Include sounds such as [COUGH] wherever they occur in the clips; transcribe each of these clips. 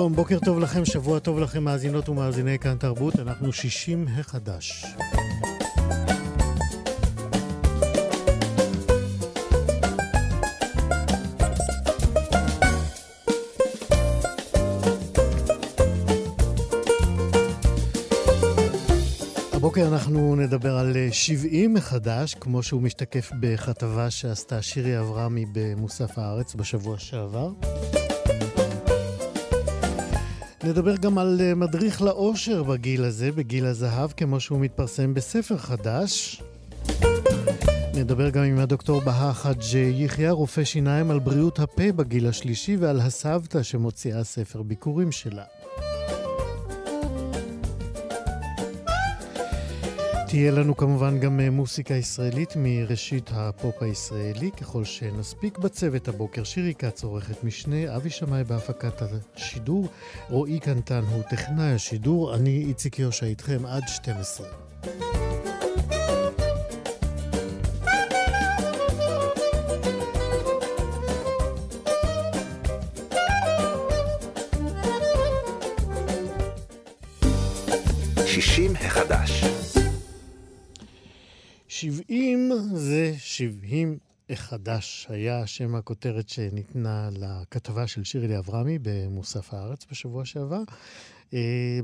שלום, בוקר טוב לכם, שבוע טוב לכם, מאזינות ומאזיני כאן תרבות, אנחנו 60 החדש. הבוקר אנחנו נדבר על 70 מחדש, כמו שהוא משתקף בכתבה שעשתה שירי אברהמי במוסף הארץ בשבוע שעבר. נדבר גם על אה, מדריך לאושר בגיל הזה, בגיל הזהב, כמו שהוא מתפרסם בספר חדש. נדבר גם עם הדוקטור בהא חאג' יחיא, רופא שיניים, על בריאות הפה בגיל השלישי ועל הסבתא שמוציאה ספר ביקורים שלה. תהיה לנו כמובן גם אה, מוסיקה ישראלית מראשית הפופ הישראלי, ככל שנספיק בצוות הבוקר. שירי כץ עורכת משנה, אבי שמאי בהפקת השידור, רועי קנטן הוא טכנאי השידור, אני איציק יושע איתכם עד 12. שישים החדש 70 זה 70 החדש, היה שם הכותרת שניתנה לכתבה של שירלי אברהמי במוסף הארץ בשבוע שעבר. אה,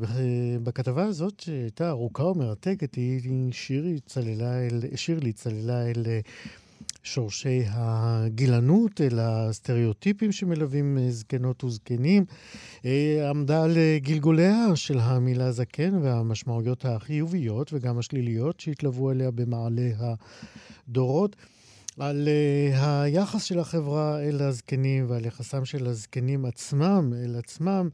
בכתבה הזאת, שהייתה ארוכה ומרתקת, היא שירלי צללה אל, שירלי צללה אל שורשי הגילנות, אל הסטריאוטיפים שמלווים זקנות וזקנים. אה, עמדה על גלגוליה של המילה זקן והמשמעויות החיוביות וגם השליליות שהתלוו אליה במעלה הדורות. על uh, היחס של החברה אל הזקנים ועל יחסם של הזקנים עצמם אל עצמם.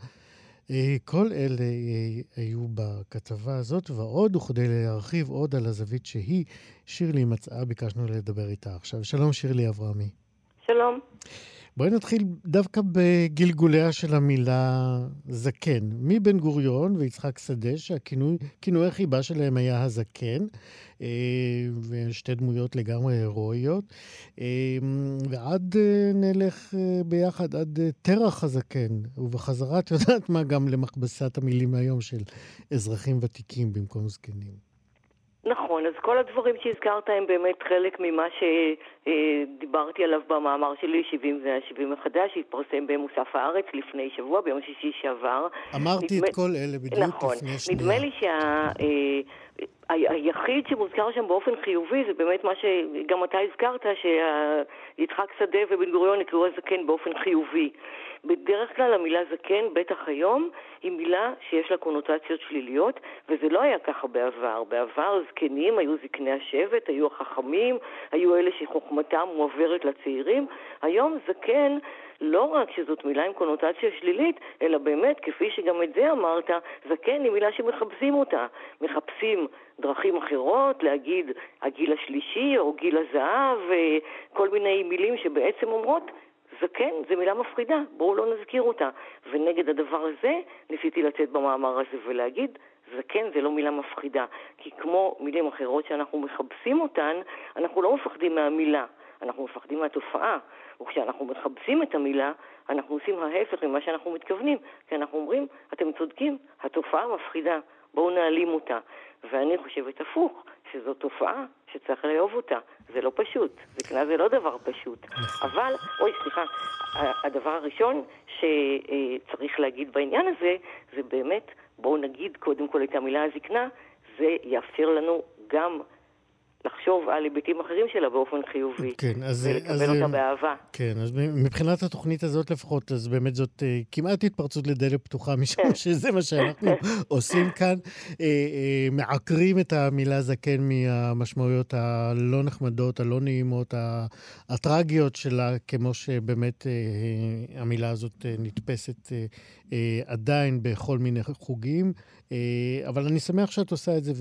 אה, כל אלה אה, היו בכתבה הזאת ועוד, וכדי להרחיב עוד על הזווית שהיא, שירלי מצאה, ביקשנו לדבר איתה עכשיו. שלום שירלי אברהמי. שלום. בואי נתחיל דווקא בגלגוליה של המילה זקן. מבן גוריון ויצחק שדה, שהכינוי חיבה שלהם היה הזקן, אה, ושתי דמויות לגמרי הירואיות, אה, ועד אה, נלך ביחד עד תרח הזקן, ובחזרה, את יודעת מה, גם למכבסת המילים היום של אזרחים ותיקים במקום זקנים. נכון, אז כל הדברים שהזכרת הם באמת חלק ממה שדיברתי עליו במאמר שלי, 70 זה ה-70 מחדש, שהתפרסם במוסף הארץ לפני שבוע, ביום שישי שעבר. אמרתי נדמה... את כל אלה בדיוק נכון, לפני שנייה. נדמה לי שה... היחיד שמוזכר שם באופן חיובי זה באמת מה שגם אתה הזכרת, שיצחק שדה ובן גוריון יקראו הזקן באופן חיובי. בדרך כלל המילה זקן, בטח היום, היא מילה שיש לה קונוטציות שליליות, וזה לא היה ככה בעבר. בעבר זקנים היו זקני השבט, היו החכמים, היו אלה שחוכמתם מועברת לצעירים. היום זקן לא רק שזאת מילה עם קונוטציה שלילית, אלא באמת, כפי שגם את זה אמרת, זקן היא מילה שמחפשים אותה. מחפשים דרכים אחרות, להגיד הגיל השלישי או גיל הזהב, כל מיני מילים שבעצם אומרות זקן זה מילה מפחידה, בואו לא נזכיר אותה. ונגד הדבר הזה ניסיתי לצאת במאמר הזה ולהגיד, זקן זה לא מילה מפחידה. כי כמו מילים אחרות שאנחנו מכבסים אותן, אנחנו לא מפחדים מהמילה, אנחנו מפחדים מהתופעה. וכשאנחנו מכבסים את המילה, אנחנו עושים ההפך ממה שאנחנו מתכוונים. כי אנחנו אומרים, אתם צודקים, התופעה מפחידה, בואו נעלים אותה. ואני חושבת הפוך, שזו תופעה שצריך לאהוב אותה. זה לא פשוט, זקנה זה לא דבר פשוט. נכון. אבל, אוי, סליחה, הדבר הראשון שצריך להגיד בעניין הזה, זה באמת בואו נגיד קודם כל את המילה הזקנה, זה יאפשר לנו גם לחשוב על היבטים אחרים שלה באופן חיובי. כן, אז... ולקבל אז, אותה באהבה. כן, אז מבחינת התוכנית הזאת לפחות, אז באמת זאת אה, כמעט התפרצות לדלת פתוחה, משום כן. שזה מה שאנחנו [LAUGHS] עושים כאן. אה, אה, מעקרים את המילה זקן מהמשמעויות הלא נחמדות, הלא נעימות, הטרגיות שלה, כמו שבאמת אה, המילה הזאת אה, נתפסת אה, אה, עדיין בכל מיני חוגים. אה, אבל אני שמח שאת עושה את זה,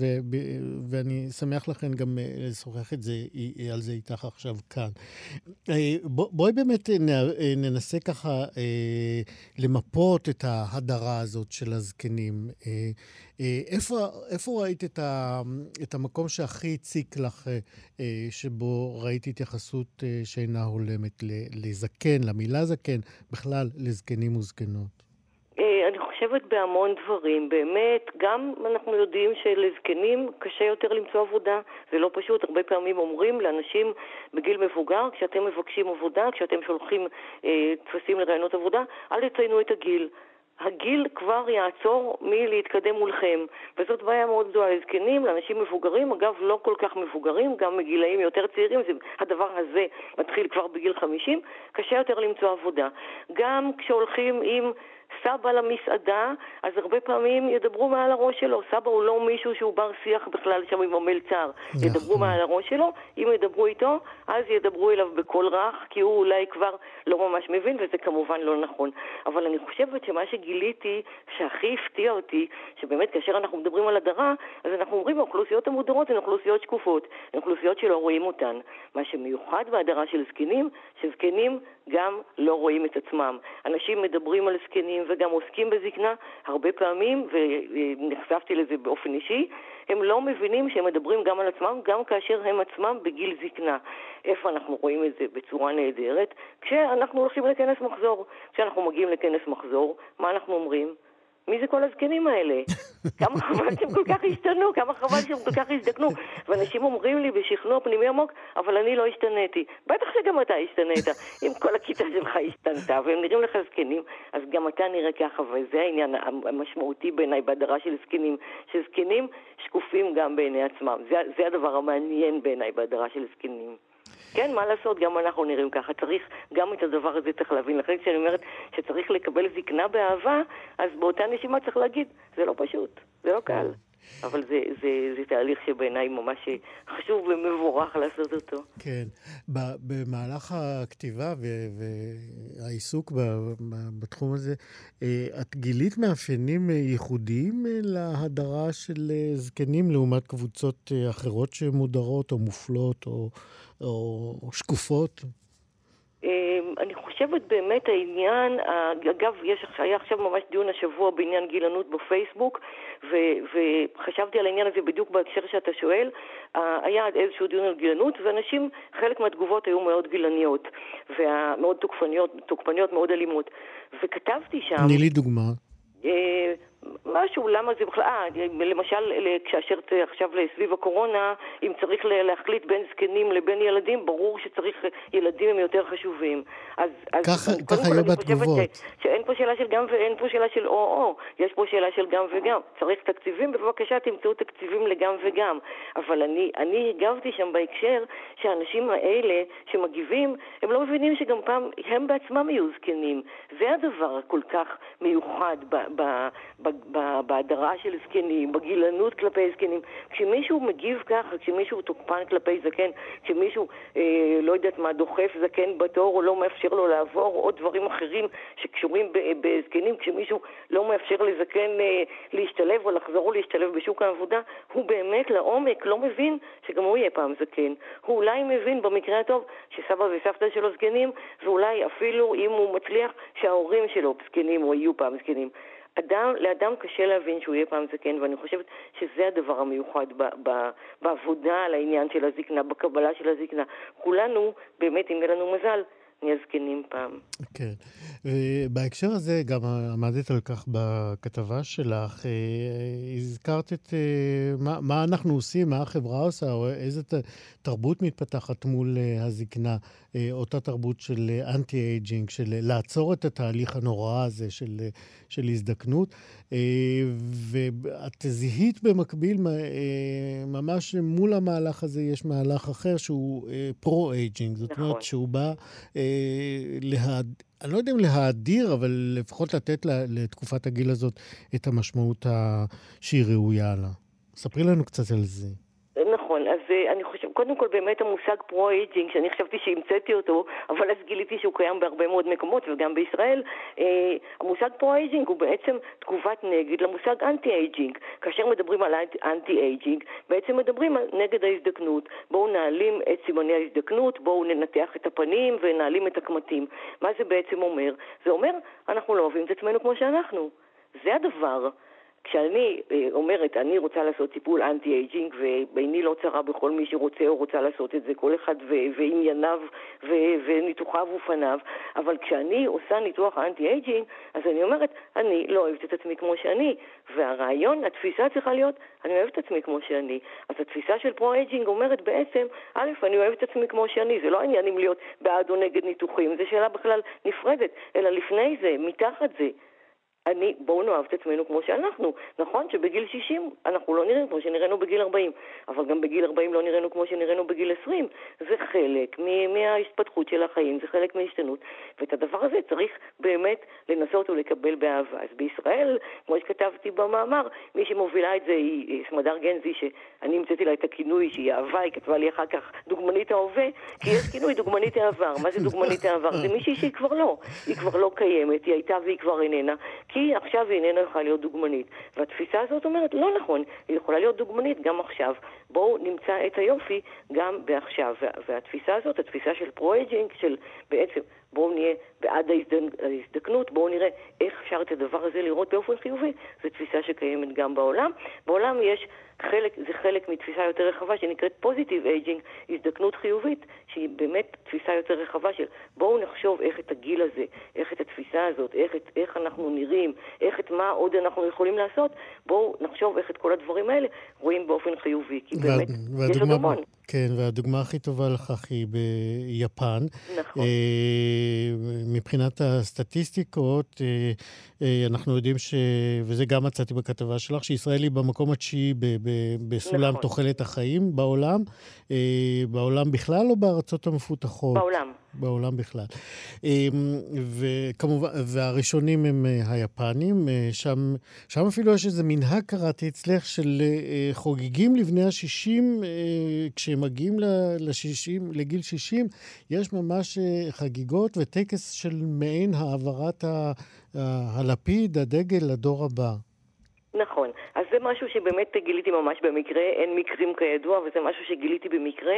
ואני שמח לכן גם אה, לשוחח את זה, אה, על זה איתך עכשיו כאן. בוא- בואי באמת ננסה ככה למפות את ההדרה הזאת של הזקנים. איפה, איפה ראית את, ה, את המקום שהכי הציק לך, שבו ראית התייחסות שאינה הולמת לזקן, למילה זקן, בכלל לזקנים וזקנות? אני חושבת בהמון דברים. באמת, גם אנחנו יודעים שלזקנים קשה יותר למצוא עבודה. זה לא פשוט. הרבה פעמים אומרים לאנשים בגיל מבוגר, כשאתם מבקשים עבודה, כשאתם שולחים אה, טפסים לרעיונות עבודה, אל תציינו את הגיל. הגיל כבר יעצור מלהתקדם מולכם, וזאת בעיה מאוד גדולה לזקנים, לאנשים מבוגרים, אגב לא כל כך מבוגרים, גם מגילאים יותר צעירים, זה, הדבר הזה מתחיל כבר בגיל 50, קשה יותר למצוא עבודה. גם כשהולכים עם סבא למסעדה, אז הרבה פעמים ידברו מעל הראש שלו. סבא הוא לא מישהו שהוא בר שיח בכלל שם עם המלצר. נכון. ידברו מעל הראש שלו, אם ידברו איתו, אז ידברו אליו בקול רך, כי הוא אולי כבר לא ממש מבין, וזה כמובן לא נכון. אבל אני חושבת שמה שגיליתי, שהכי הפתיע אותי, שבאמת כאשר אנחנו מדברים על הדרה, אז אנחנו אומרים האוכלוסיות המודרות הן אוכלוסיות שקופות, הן אוכלוסיות שלא רואים אותן. מה שמיוחד בהדרה של זקנים, שזקנים גם לא רואים את עצמם. אנשים מדברים על זקנים וגם עוסקים בזקנה הרבה פעמים, ונחשפתי לזה באופן אישי, הם לא מבינים שהם מדברים גם על עצמם, גם כאשר הם עצמם בגיל זקנה. איפה אנחנו רואים את זה בצורה נהדרת? כשאנחנו הולכים לכנס מחזור. כשאנחנו מגיעים לכנס מחזור, מה אנחנו אומרים? מי זה כל הזקנים האלה? [LAUGHS] כמה חבל שהם כל כך השתנו, כמה חבל שהם כל כך הזדקנו. ואנשים אומרים לי בשכנוע פנימי עמוק, אבל אני לא השתניתי. בטח שגם אתה השתנית. [LAUGHS] אם כל הכיתה שלך השתנתה, והם נראים לך זקנים, אז גם אתה נראה ככה, וזה העניין המשמעותי בעיניי בהדרה של זקנים, שזקנים שקופים גם בעיני עצמם. זה, זה הדבר המעניין בעיניי בהדרה של זקנים. כן, מה לעשות, גם אנחנו נראים ככה. צריך, גם את הדבר הזה צריך להבין. לכן כשאני אומרת שצריך לקבל זקנה באהבה, אז באותה נשימה צריך להגיד, זה לא פשוט, זה לא קל. אבל זה, זה, זה תהליך שבעיניי ממש חשוב ומבורך לעשות אותו. כן. במהלך הכתיבה והעיסוק בתחום הזה, אה, את גילית מאפיינים ייחודיים אה, להדרה של אה, זקנים לעומת קבוצות אחרות שמודרות או מופלות או, או שקופות? אמ, אני חושבת באמת העניין, אגב, יש, היה עכשיו ממש דיון השבוע בעניין גילנות בפייסבוק, ו, וחשבתי על העניין הזה בדיוק בהקשר שאתה שואל. היה איזשהו דיון על גילנות, ואנשים, חלק מהתגובות היו מאוד גילניות, ומאוד תוקפניות, תוקפניות, מאוד אלימות. וכתבתי שם... תני לי דוגמה. אה, משהו, למה זה בכלל, אה, למשל, כאשר עכשיו סביב הקורונה, אם צריך להחליט בין זקנים לבין ילדים, ברור שצריך, ילדים הם יותר חשובים. אז, אז ככה- ככה היו בתגובות. ש- שאין פה שאלה של גם ואין פה שאלה של או-או, יש פה שאלה של גם וגם. צריך תקציבים, בבקשה תמצאו תקציבים לגם וגם. אבל אני, אני הגבתי שם בהקשר שהאנשים האלה שמגיבים, הם לא מבינים שגם פעם הם בעצמם יהיו זקנים. זה הדבר הכל כך מיוחד ב, ב, ב, בהדרה של זקנים, בגילנות כלפי זקנים. כשמישהו מגיב ככה, כשמישהו תוקפן כלפי זקן, כשמישהו, אה, לא יודעת מה, דוחף זקן בתור או לא מאפשר לו לעבור, או דברים אחרים שקשורים בזקנים, כשמישהו לא מאפשר לזקן אה, להשתלב או לחזור ולהשתלב בשוק העבודה, הוא באמת לעומק לא מבין שגם הוא יהיה פעם זקן. הוא אולי מבין במקרה הטוב שסבא וסבתא שלו זקנים, ואולי אפילו אם הוא מצליח שההורים שלו זקנים או יהיו פעם זקנים. אדם, לאדם קשה להבין שהוא יהיה פעם זקן, ואני חושבת שזה הדבר המיוחד ב, ב, בעבודה על העניין של הזקנה, בקבלה של הזקנה. כולנו, באמת, אם יהיה לנו מזל, נהיה זקנים פעם. כן. ובהקשר הזה, גם עמדת על כך בכתבה שלך, אה, הזכרת את אה, מה, מה אנחנו עושים, מה החברה עושה, או איזה תרבות מתפתחת מול אה, הזקנה, אותה תרבות של אנטי-אייג'ינג, של לעצור את התהליך הנורא הזה של, של הזדקנות. ואת זיהית במקביל, ממש מול המהלך הזה יש מהלך אחר שהוא pro-aging, זאת אומרת נכון. שהוא בא להד... אני לא יודע אם להאדיר, אבל לפחות לתת לה, לתקופת הגיל הזאת את המשמעות שהיא ראויה לה. ספרי לנו קצת על זה. נכון, אז אה, אני חושב, קודם כל באמת המושג pro-aging, שאני חשבתי שהמצאתי אותו, אבל אז גיליתי שהוא קיים בהרבה מאוד מקומות וגם בישראל, אה, המושג pro-aging הוא בעצם תגובת נגד למושג anti-aging. כאשר מדברים על anti-aging, בעצם מדברים על נגד ההזדקנות. בואו נעלים את סימני ההזדקנות, בואו נמתח את הפנים ונעלים את הקמטים. מה זה בעצם אומר? זה אומר, אנחנו לא אוהבים את עצמנו כמו שאנחנו. זה הדבר. כשאני אה, אומרת, אני רוצה לעשות טיפול anti-aging, ועיני לא צרה בכל מי שרוצה או רוצה לעשות את זה, כל אחד וענייניו וניתוחיו ופניו, אבל כשאני עושה ניתוח anti-aging, אז אני אומרת, אני לא אוהבת את עצמי כמו שאני, והרעיון, התפיסה צריכה להיות, אני אוהבת את עצמי כמו שאני. אז התפיסה של pro-aging אומרת בעצם, א', אני אוהבת את עצמי כמו שאני, זה לא העניין אם להיות בעד או נגד ניתוחים, זו שאלה בכלל נפרדת, אלא לפני זה, מתחת זה. אני, בואו נאהב את עצמנו כמו שאנחנו. נכון שבגיל 60 אנחנו לא נראים כמו שנראינו בגיל 40, אבל גם בגיל 40 לא נראינו כמו שנראינו בגיל 20. זה חלק מההתפתחות של החיים, זה חלק מההשתנות, ואת הדבר הזה צריך באמת לנסות ולקבל באהבה. אז בישראל, כמו שכתבתי במאמר, מי שמובילה את זה היא סמדר גנזי, שאני המצאתי לה את הכינוי שהיא אהבה, היא כתבה לי אחר כך דוגמנית ההווה, כי יש כינוי דוגמנית העבר. מה זה דוגמנית העבר? זה מישהי שהיא כבר לא. היא כבר לא קיימת, היא הייתה והיא כבר איננה. כי עכשיו היא איננה יכולה להיות דוגמנית. והתפיסה הזאת אומרת, לא נכון, היא יכולה להיות דוגמנית גם עכשיו. בואו נמצא את היופי גם בעכשיו. וה, והתפיסה הזאת, התפיסה של pro-aging, של בעצם בואו נהיה בעד ההזדקנות, בואו נראה איך אפשר את הדבר הזה לראות באופן חיובי. זו תפיסה שקיימת גם בעולם. בעולם יש חלק, זה חלק מתפיסה יותר רחבה שנקראת positive aging, הזדקנות חיובית, שהיא באמת תפיסה יותר רחבה של בואו נחשוב איך את הגיל הזה, איך את התפיסה הזאת, איך, את, איך אנחנו נראים, איך את מה עוד אנחנו יכולים לעשות, בואו נחשוב איך את כל הדברים האלה רואים באופן חיובי, כי וה, באמת והדוגמה, יש עוד המון. כן, והדוגמה הכי טובה לכך היא ביפן. נכון. אה, מבחינת הסטטיסטיקות, אה, אה, אנחנו יודעים ש... וזה גם מצאתי בכתבה שלך, שישראל היא במקום התשיעי ב... ב... בסולם נכון. תוחלת החיים בעולם. אה, בעולם בכלל או בארצות המפותחות? בעולם. בעולם בכלל. אמ, וכמובן, והראשונים הם אה, היפנים, אה, שם, שם אפילו יש איזה מנהג, קראתי אצלך, של אה, חוגגים לבני ה-60, כשהם מגיעים ל-60, לגיל 60, יש ממש חגיגות וטקס של מעין העברת הלפיד, הדגל, לדור הבא. נכון. אז זה משהו שבאמת גיליתי ממש במקרה, אין מקרים כידוע, וזה משהו שגיליתי במקרה,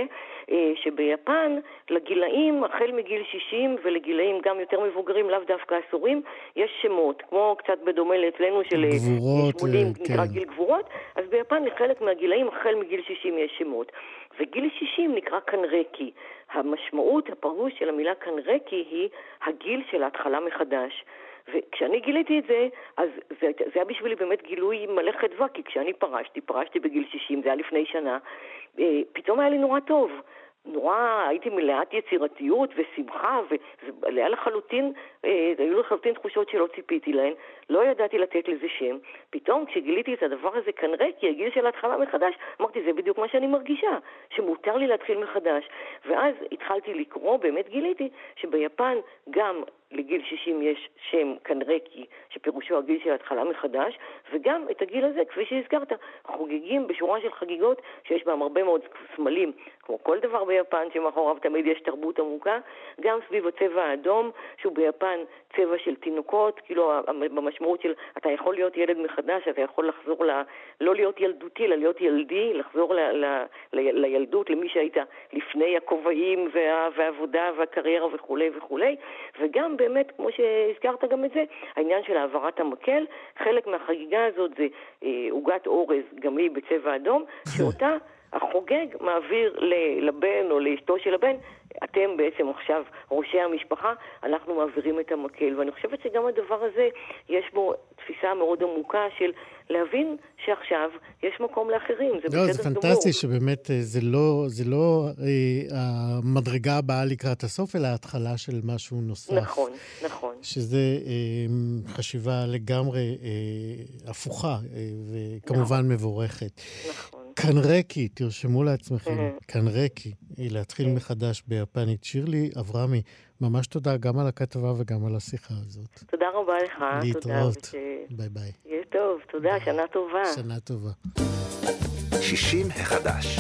אה, שביפן, לגילאים, החל מגיל 60 ולגילאים גם יותר מבוגרים, לאו דווקא אסורים, יש שמות, כמו קצת בדומה לאצלנו של אה, גבורות, 80, כן. נקרא גיל גבורות, אז ביפן לחלק מהגילאים, החל מגיל 60 יש שמות. וגיל 60 נקרא קנרקי. המשמעות, הפירוש של המילה קנרקי היא הגיל של ההתחלה מחדש. וכשאני גיליתי את זה, אז זה, זה היה בשבילי באמת גילוי מלא חדווה, כי כשאני פרשתי, פרשתי בגיל 60, זה היה לפני שנה, אה, פתאום היה לי נורא טוב. נורא, הייתי מלאת יצירתיות ושמחה, וזה היה לחלוטין, אה, היו לחלוטין תחושות שלא ציפיתי להן, לא ידעתי לתת לזה שם. פתאום כשגיליתי את הדבר הזה כנראה, כי הגיל של ההתחלה מחדש, אמרתי, זה בדיוק מה שאני מרגישה, שמותר לי להתחיל מחדש. ואז התחלתי לקרוא, באמת גיליתי שביפן גם לגיל 60 יש שם קנרקי, שפירושו הגיל של התחלה מחדש, וגם את הגיל הזה, כפי שהזכרת, חוגגים בשורה של חגיגות שיש בהם הרבה מאוד סמלים, כמו כל דבר ביפן, שמאחוריו תמיד יש תרבות עמוקה, גם סביב הצבע האדום, שהוא ביפן צבע של תינוקות, כאילו במשמעות של אתה יכול להיות ילד מחדש, אתה יכול לחזור ל... לא להיות ילדותי, אלא להיות ילדי, לחזור ל, ל, ל, לילדות, למי שהיית לפני הכובעים וה, והעבודה והקריירה וכולי וכולי, וגם באמת, כמו שהזכרת גם את זה, העניין של העברת המקל, חלק מהחגיגה הזאת זה אה, עוגת אה, אורז, גם היא בצבע אדום, [LAUGHS] שאותה... החוגג מעביר לבן או לאשתו של הבן, אתם בעצם עכשיו ראשי המשפחה, אנחנו מעבירים את המקל. ואני חושבת שגם הדבר הזה, יש בו תפיסה מאוד עמוקה של להבין שעכשיו יש מקום לאחרים, זה בסדר גמור. לא, זה פנטסטי שבאמת אה, זה לא, זה לא אה, המדרגה הבאה לקראת הסוף, אלא ההתחלה של משהו נוסף. נכון, נכון. שזה אה, חשיבה לגמרי אה, הפוכה, אה, וכמובן נכון. מבורכת. נכון. קנרקי, תרשמו לעצמכם, קנרקי, להתחיל כן. מחדש ביפנית. שירלי אברמי, ממש תודה גם על הכתבה וגם על השיחה הזאת. תודה רבה לך. להתראות. ביי ביי. יהיה טוב, תודה, שנה טובה. שנה טובה. 60 החדש.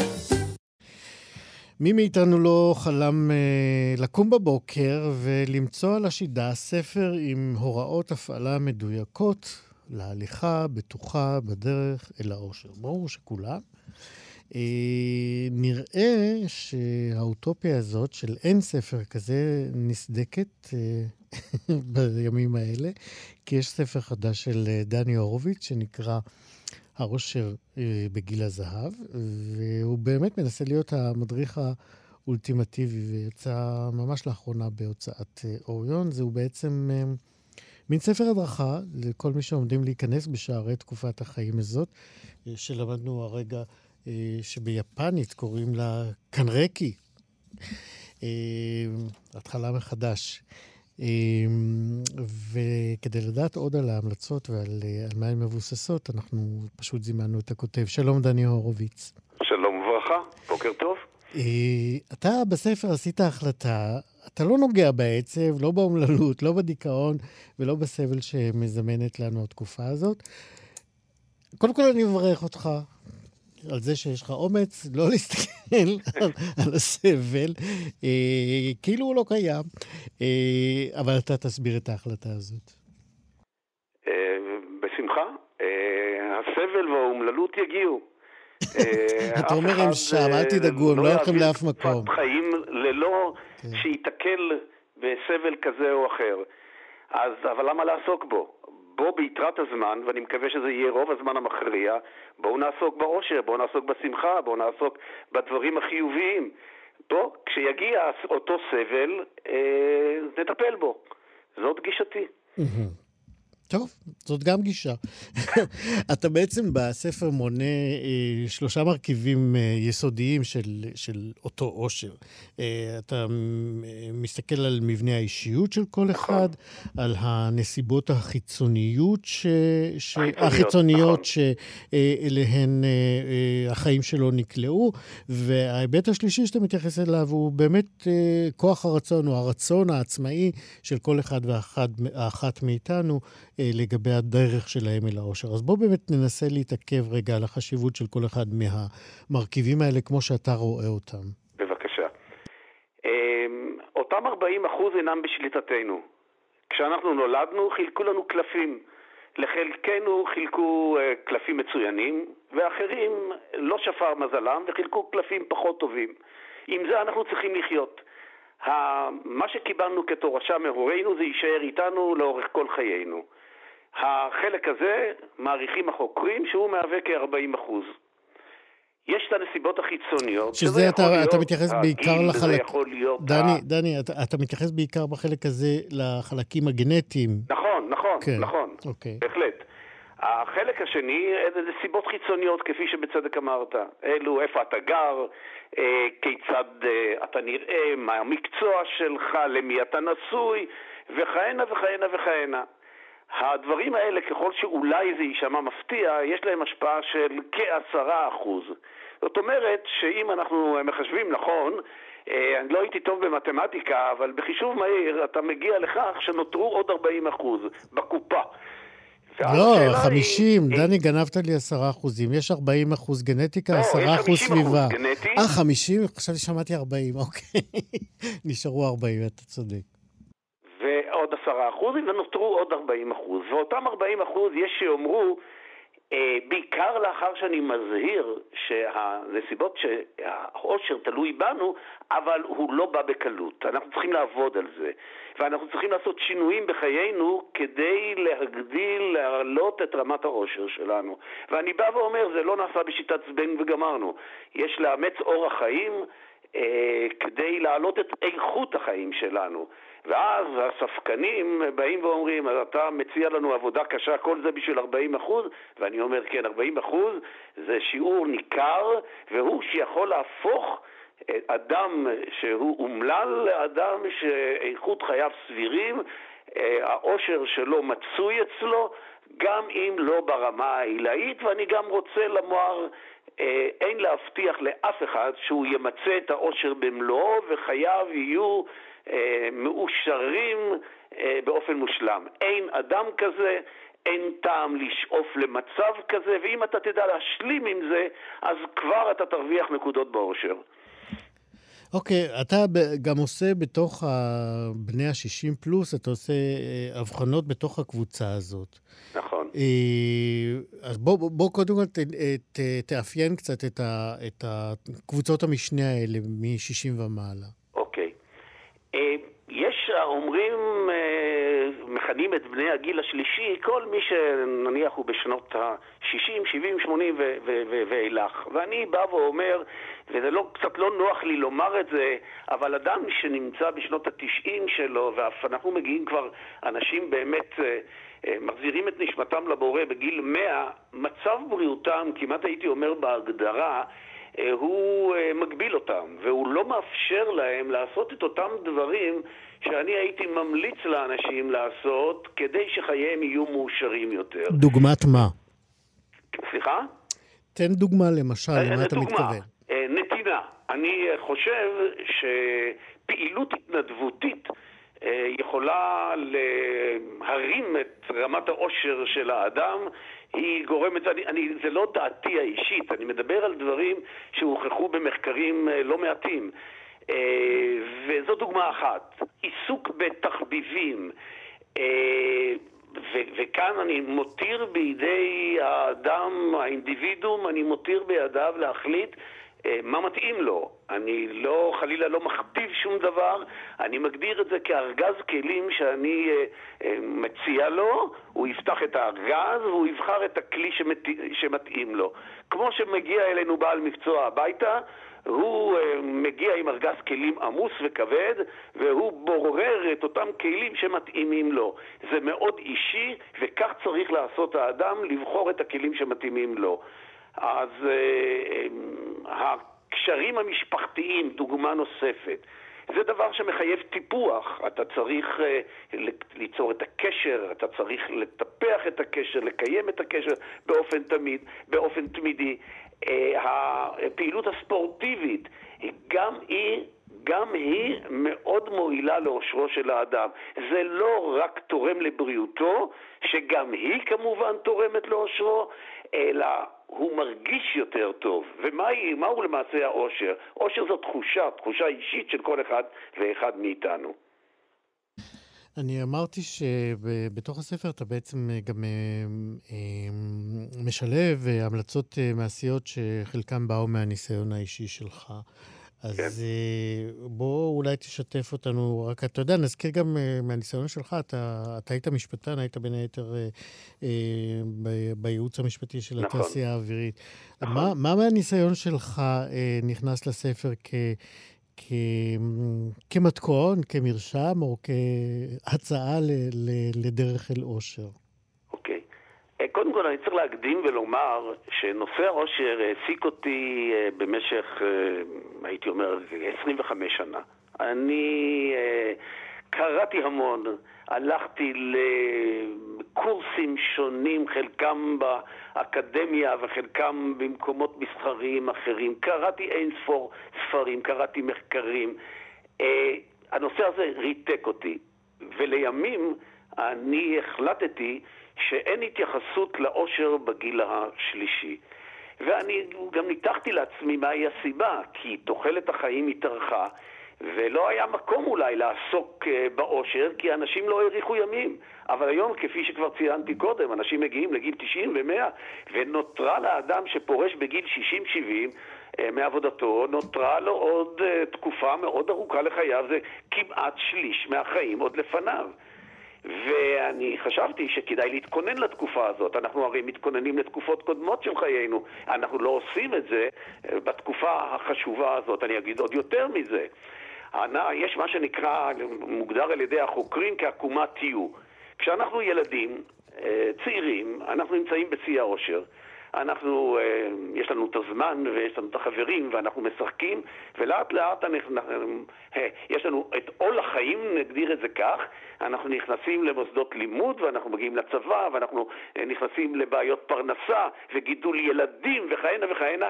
מי מאיתנו לא חלם uh, לקום בבוקר ולמצוא על השידה ספר עם הוראות הפעלה מדויקות להליכה בטוחה בדרך אל האושר. ברור שכולם. אה, נראה שהאוטופיה הזאת של אין ספר כזה נסדקת אה, [LAUGHS] בימים האלה, כי יש ספר חדש של אה, דני הורוביץ שנקרא העושר אה, בגיל הזהב, והוא באמת מנסה להיות המדריך האולטימטיבי, ויצא ממש לאחרונה בהוצאת אוריון. זהו בעצם... מין ספר הדרכה לכל מי שעומדים להיכנס בשערי תקופת החיים הזאת, שלמדנו הרגע שביפנית קוראים לה קנרקי. אה, התחלה מחדש. וכדי לדעת עוד על ההמלצות ועל מה הן מבוססות, אנחנו פשוט זימנו את הכותב. שלום, דני הורוביץ. שלום וברכה, בוקר טוב. אתה בספר עשית החלטה אתה לא נוגע בעצב, לא באומללות, לא בדיכאון ולא בסבל שמזמנת לנו התקופה הזאת. קודם כל אני מברך אותך על זה שיש לך אומץ לא להסתכל על, על הסבל, אה, כאילו הוא לא קיים, אה, אבל אתה תסביר את ההחלטה הזאת. אה, בשמחה. אה, הסבל והאומללות יגיעו. אה, [LAUGHS] אתה אומר הם שם, אל תדאגו, הם לא, לא הולכים לאף מקום. חיים ללא כן. שייתקל בסבל כזה או אחר. אז, אבל למה לעסוק בו? בוא ביתרת הזמן, ואני מקווה שזה יהיה רוב הזמן המכריע, בואו נעסוק באושר, בואו נעסוק בשמחה, בואו נעסוק בדברים החיוביים. בוא, כשיגיע אותו סבל, אה, נטפל בו. זאת גישתי. טוב, זאת גם גישה. [LAUGHS] אתה בעצם בספר מונה אה, שלושה מרכיבים אה, יסודיים של, של אותו עושר. אה, אתה אה, מסתכל על מבנה האישיות של כל אחד, על הנסיבות החיצוניות, ש, ש, החיצוניות נכון. שאליהן אה, אה, החיים שלו נקלעו, וההיבט השלישי שאתה מתייחס אליו הוא באמת אה, כוח הרצון, או הרצון העצמאי של כל אחד ואחת מאיתנו. אה, לגבי הדרך שלהם אל העושר. אז בואו באמת ננסה להתעכב רגע על החשיבות של כל אחד מהמרכיבים האלה, כמו שאתה רואה אותם. בבקשה. אמ, אותם 40 אחוז אינם בשליטתנו. כשאנחנו נולדנו חילקו לנו קלפים. לחלקנו חילקו uh, קלפים מצוינים, ואחרים לא שפר מזלם וחילקו קלפים פחות טובים. עם זה אנחנו צריכים לחיות. מה שקיבלנו כתורשה מהורינו זה יישאר איתנו לאורך כל חיינו. החלק הזה, מעריכים החוקרים, שהוא מהווה כ-40 אחוז. יש את הנסיבות החיצוניות, שזה, שזה אתה, להיות, אתה מתייחס בעיקר לחלק... יכול להיות... דני, ה... דני, אתה, אתה מתייחס בעיקר בחלק הזה לחלקים הגנטיים. נכון, נכון, כן. נכון, אוקיי. בהחלט. החלק השני, אלה נסיבות חיצוניות, כפי שבצדק אמרת. אלו, איפה אתה גר, אה, כיצד אה, אתה נראה, מה המקצוע שלך, למי אתה נשוי, וכהנה וכהנה וכהנה. הדברים האלה, ככל שאולי זה יישמע מפתיע, יש להם השפעה של כעשרה אחוז. זאת אומרת שאם אנחנו מחשבים נכון, אה, אני לא הייתי טוב במתמטיקה, אבל בחישוב מהיר אתה מגיע לכך שנותרו עוד 40 אחוז בקופה. לא, 50, היא... דני, גנבת לי 10 אחוזים. יש 40 אחוז גנטיקה, לא, 10 אחוז סביבה. אה, 50? חשבתי שמעתי 40, אוקיי. [LAUGHS] נשארו 40, אתה צודק. עשרה אחוז, ונותרו עוד ארבעים אחוז. ואותם ארבעים אחוז, יש שיאמרו, אה, בעיקר לאחר שאני מזהיר שהנסיבות שהעושר תלוי בנו, אבל הוא לא בא בקלות. אנחנו צריכים לעבוד על זה, ואנחנו צריכים לעשות שינויים בחיינו כדי להגדיל, להעלות את רמת העושר שלנו. ואני בא ואומר, זה לא נעשה בשיטת זבנג וגמרנו. יש לאמץ אורח חיים אה, כדי להעלות את איכות החיים שלנו. ואז הספקנים באים ואומרים, אתה מציע לנו עבודה קשה, כל זה בשביל 40 אחוז? ואני אומר, כן, 40 אחוז זה שיעור ניכר, והוא שיכול להפוך אדם שהוא אומלל לאדם שאיכות חייו סבירים, אה, העושר שלו מצוי אצלו, גם אם לא ברמה העילאית, ואני גם רוצה לומר, אה, אין להבטיח לאף אחד שהוא ימצה את העושר במלואו וחייו יהיו אה, מאושרים אה, באופן מושלם. אין אדם כזה, אין טעם לשאוף למצב כזה, ואם אתה תדע להשלים עם זה, אז כבר אתה תרוויח נקודות באושר. אוקיי, okay, אתה גם עושה בתוך בני ה-60 פלוס, אתה עושה אה, הבחנות בתוך הקבוצה הזאת. נכון. אז בוא, בוא קודם כל ת, ת, תאפיין קצת את, ה, את הקבוצות המשנה האלה מ-60 ומעלה. יש האומרים, אה, מכנים את בני הגיל השלישי, כל מי שנניח הוא בשנות ה-60, 70, 80 ואילך. ואני בא ואומר, וזה לא, קצת לא נוח לי לומר את זה, אבל אדם שנמצא בשנות ה-90 שלו, ואף אנחנו מגיעים כבר, אנשים באמת אה, אה, מחזירים את נשמתם לבורא בגיל 100, מצב בריאותם, כמעט הייתי אומר בהגדרה, הוא אה, מגביל אותם, והוא לא מאפשר להם לעשות את אותם דברים שאני הייתי ממליץ לאנשים לעשות כדי שחייהם יהיו מאושרים יותר. דוגמת מה? סליחה? תן דוגמה למשל, למה אתה מתכוון. נתינה. אני חושב שפעילות התנדבותית יכולה להרים את רמת העושר של האדם היא גורמת, אני, אני, זה לא דעתי האישית, אני מדבר על דברים שהוכחו במחקרים אה, לא מעטים. אה, וזו דוגמה אחת. עיסוק בתחביבים. אה, ו- וכאן אני מותיר בידי האדם, האינדיבידואום, אני מותיר בידיו להחליט מה מתאים לו. אני לא, חלילה לא מכתיב שום דבר, אני מגדיר את זה כארגז כלים שאני אה, אה, מציע לו, הוא יפתח את הארגז והוא יבחר את הכלי שמת, שמתאים לו. כמו שמגיע אלינו בעל מקצוע הביתה, הוא מגיע עם ארגז כלים עמוס וכבד, והוא בורר את אותם כלים שמתאימים לו. זה מאוד אישי, וכך צריך לעשות האדם, לבחור את הכלים שמתאימים לו. אז uh, הקשרים המשפחתיים, דוגמה נוספת, זה דבר שמחייב טיפוח. אתה צריך uh, ליצור את הקשר, אתה צריך לטפח את הקשר, לקיים את הקשר באופן תמיד, באופן תמידי. Uh, הפעילות הספורטיבית, גם היא גם היא מאוד מועילה לאושרו של האדם. זה לא רק תורם לבריאותו, שגם היא כמובן תורמת לאושרו, אלא הוא מרגיש יותר טוב. ומהו למעשה האושר? אושר זו תחושה, תחושה אישית של כל אחד ואחד מאיתנו. אני אמרתי שבתוך הספר אתה בעצם גם אה, אה, משלב המלצות אה, מעשיות שחלקן באו מהניסיון האישי שלך. אז כן. בוא אולי תשתף אותנו, רק אתה יודע, נזכיר גם אה, מהניסיון שלך, אתה, אתה היית משפטן, היית בין היתר אה, אה, בייעוץ המשפטי של נכון. התעשייה האווירית. נכון. מה, מה מהניסיון שלך אה, נכנס לספר כ... כ... כמתכון, כמרשם או כהצעה ל... ל... לדרך אל אושר? אה, כל אני צריך להקדים ולומר שנושא העושר העסיק אותי אה, במשך, אה, הייתי אומר, 25 שנה. אני קראתי המון, הלכתי לקורסים שונים, חלקם באקדמיה וחלקם במקומות מסחריים אחרים. קראתי אין ספור ספרים, קראתי מחקרים. הנושא הזה ריתק אותי, ולימים אני החלטתי שאין התייחסות לאושר בגיל השלישי. ואני גם ניתחתי לעצמי מהי הסיבה, כי תוחלת החיים התארכה, ולא היה מקום אולי לעסוק אה, בעושר, כי אנשים לא האריכו ימים. אבל היום, כפי שכבר ציינתי קודם, אנשים מגיעים לגיל 90 ו-100, ונותרה לאדם שפורש בגיל 60-70 אה, מעבודתו, נותרה לו עוד אה, תקופה מאוד ארוכה לחייו, זה כמעט שליש מהחיים עוד לפניו. ואני חשבתי שכדאי להתכונן לתקופה הזאת. אנחנו הרי מתכוננים לתקופות קודמות של חיינו. אנחנו לא עושים את זה בתקופה החשובה הזאת. אני אגיד עוד יותר מזה. יש מה שנקרא, מוגדר על ידי החוקרים כעקומת תיו. כשאנחנו ילדים, אה, צעירים, אנחנו נמצאים בשיא העושר. אנחנו, אה, יש לנו את הזמן ויש לנו את החברים ואנחנו משחקים ולאט לאט אה, יש לנו את עול החיים, נגדיר את זה כך, אנחנו נכנסים למוסדות לימוד ואנחנו מגיעים לצבא ואנחנו נכנסים לבעיות פרנסה וגידול ילדים וכהנה וכהנה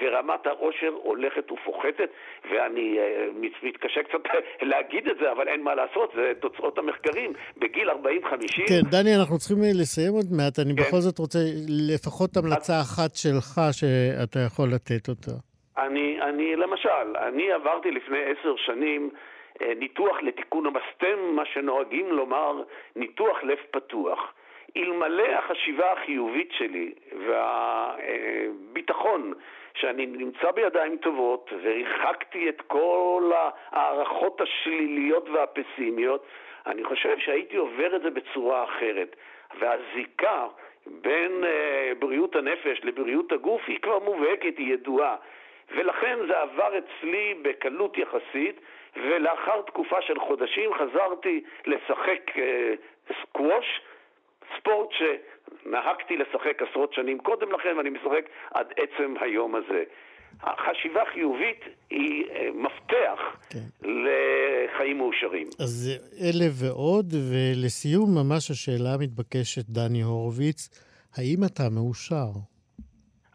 ורמת העושר הולכת ופוחתת, ואני uh, מתקשה קצת [LAUGHS] להגיד את זה, אבל אין מה לעשות, זה תוצאות המחקרים. בגיל 40-50... כן, דני, אנחנו צריכים אה, לסיים עוד מעט. אני כן. בכל זאת רוצה לפחות המלצה את... אחת שלך שאתה יכול לתת אותה. אני, אני, למשל, אני עברתי לפני עשר שנים אה, ניתוח לתיקון המסתם, מה שנוהגים לומר ניתוח לב פתוח. אלמלא החשיבה החיובית שלי והביטחון שאני נמצא בידיים טובות והרחקתי את כל ההערכות השליליות והפסימיות, אני חושב שהייתי עובר את זה בצורה אחרת. והזיקה בין uh, בריאות הנפש לבריאות הגוף היא כבר מובהקת, היא ידועה. ולכן זה עבר אצלי בקלות יחסית, ולאחר תקופה של חודשים חזרתי לשחק uh, סקווש, ספורט ש... נהגתי לשחק עשרות שנים קודם לכן, ואני משחק עד עצם היום הזה. החשיבה חיובית היא אה, מפתח כן. לחיים מאושרים. אז אלה ועוד, ולסיום ממש השאלה המתבקשת, דני הורוביץ, האם אתה מאושר?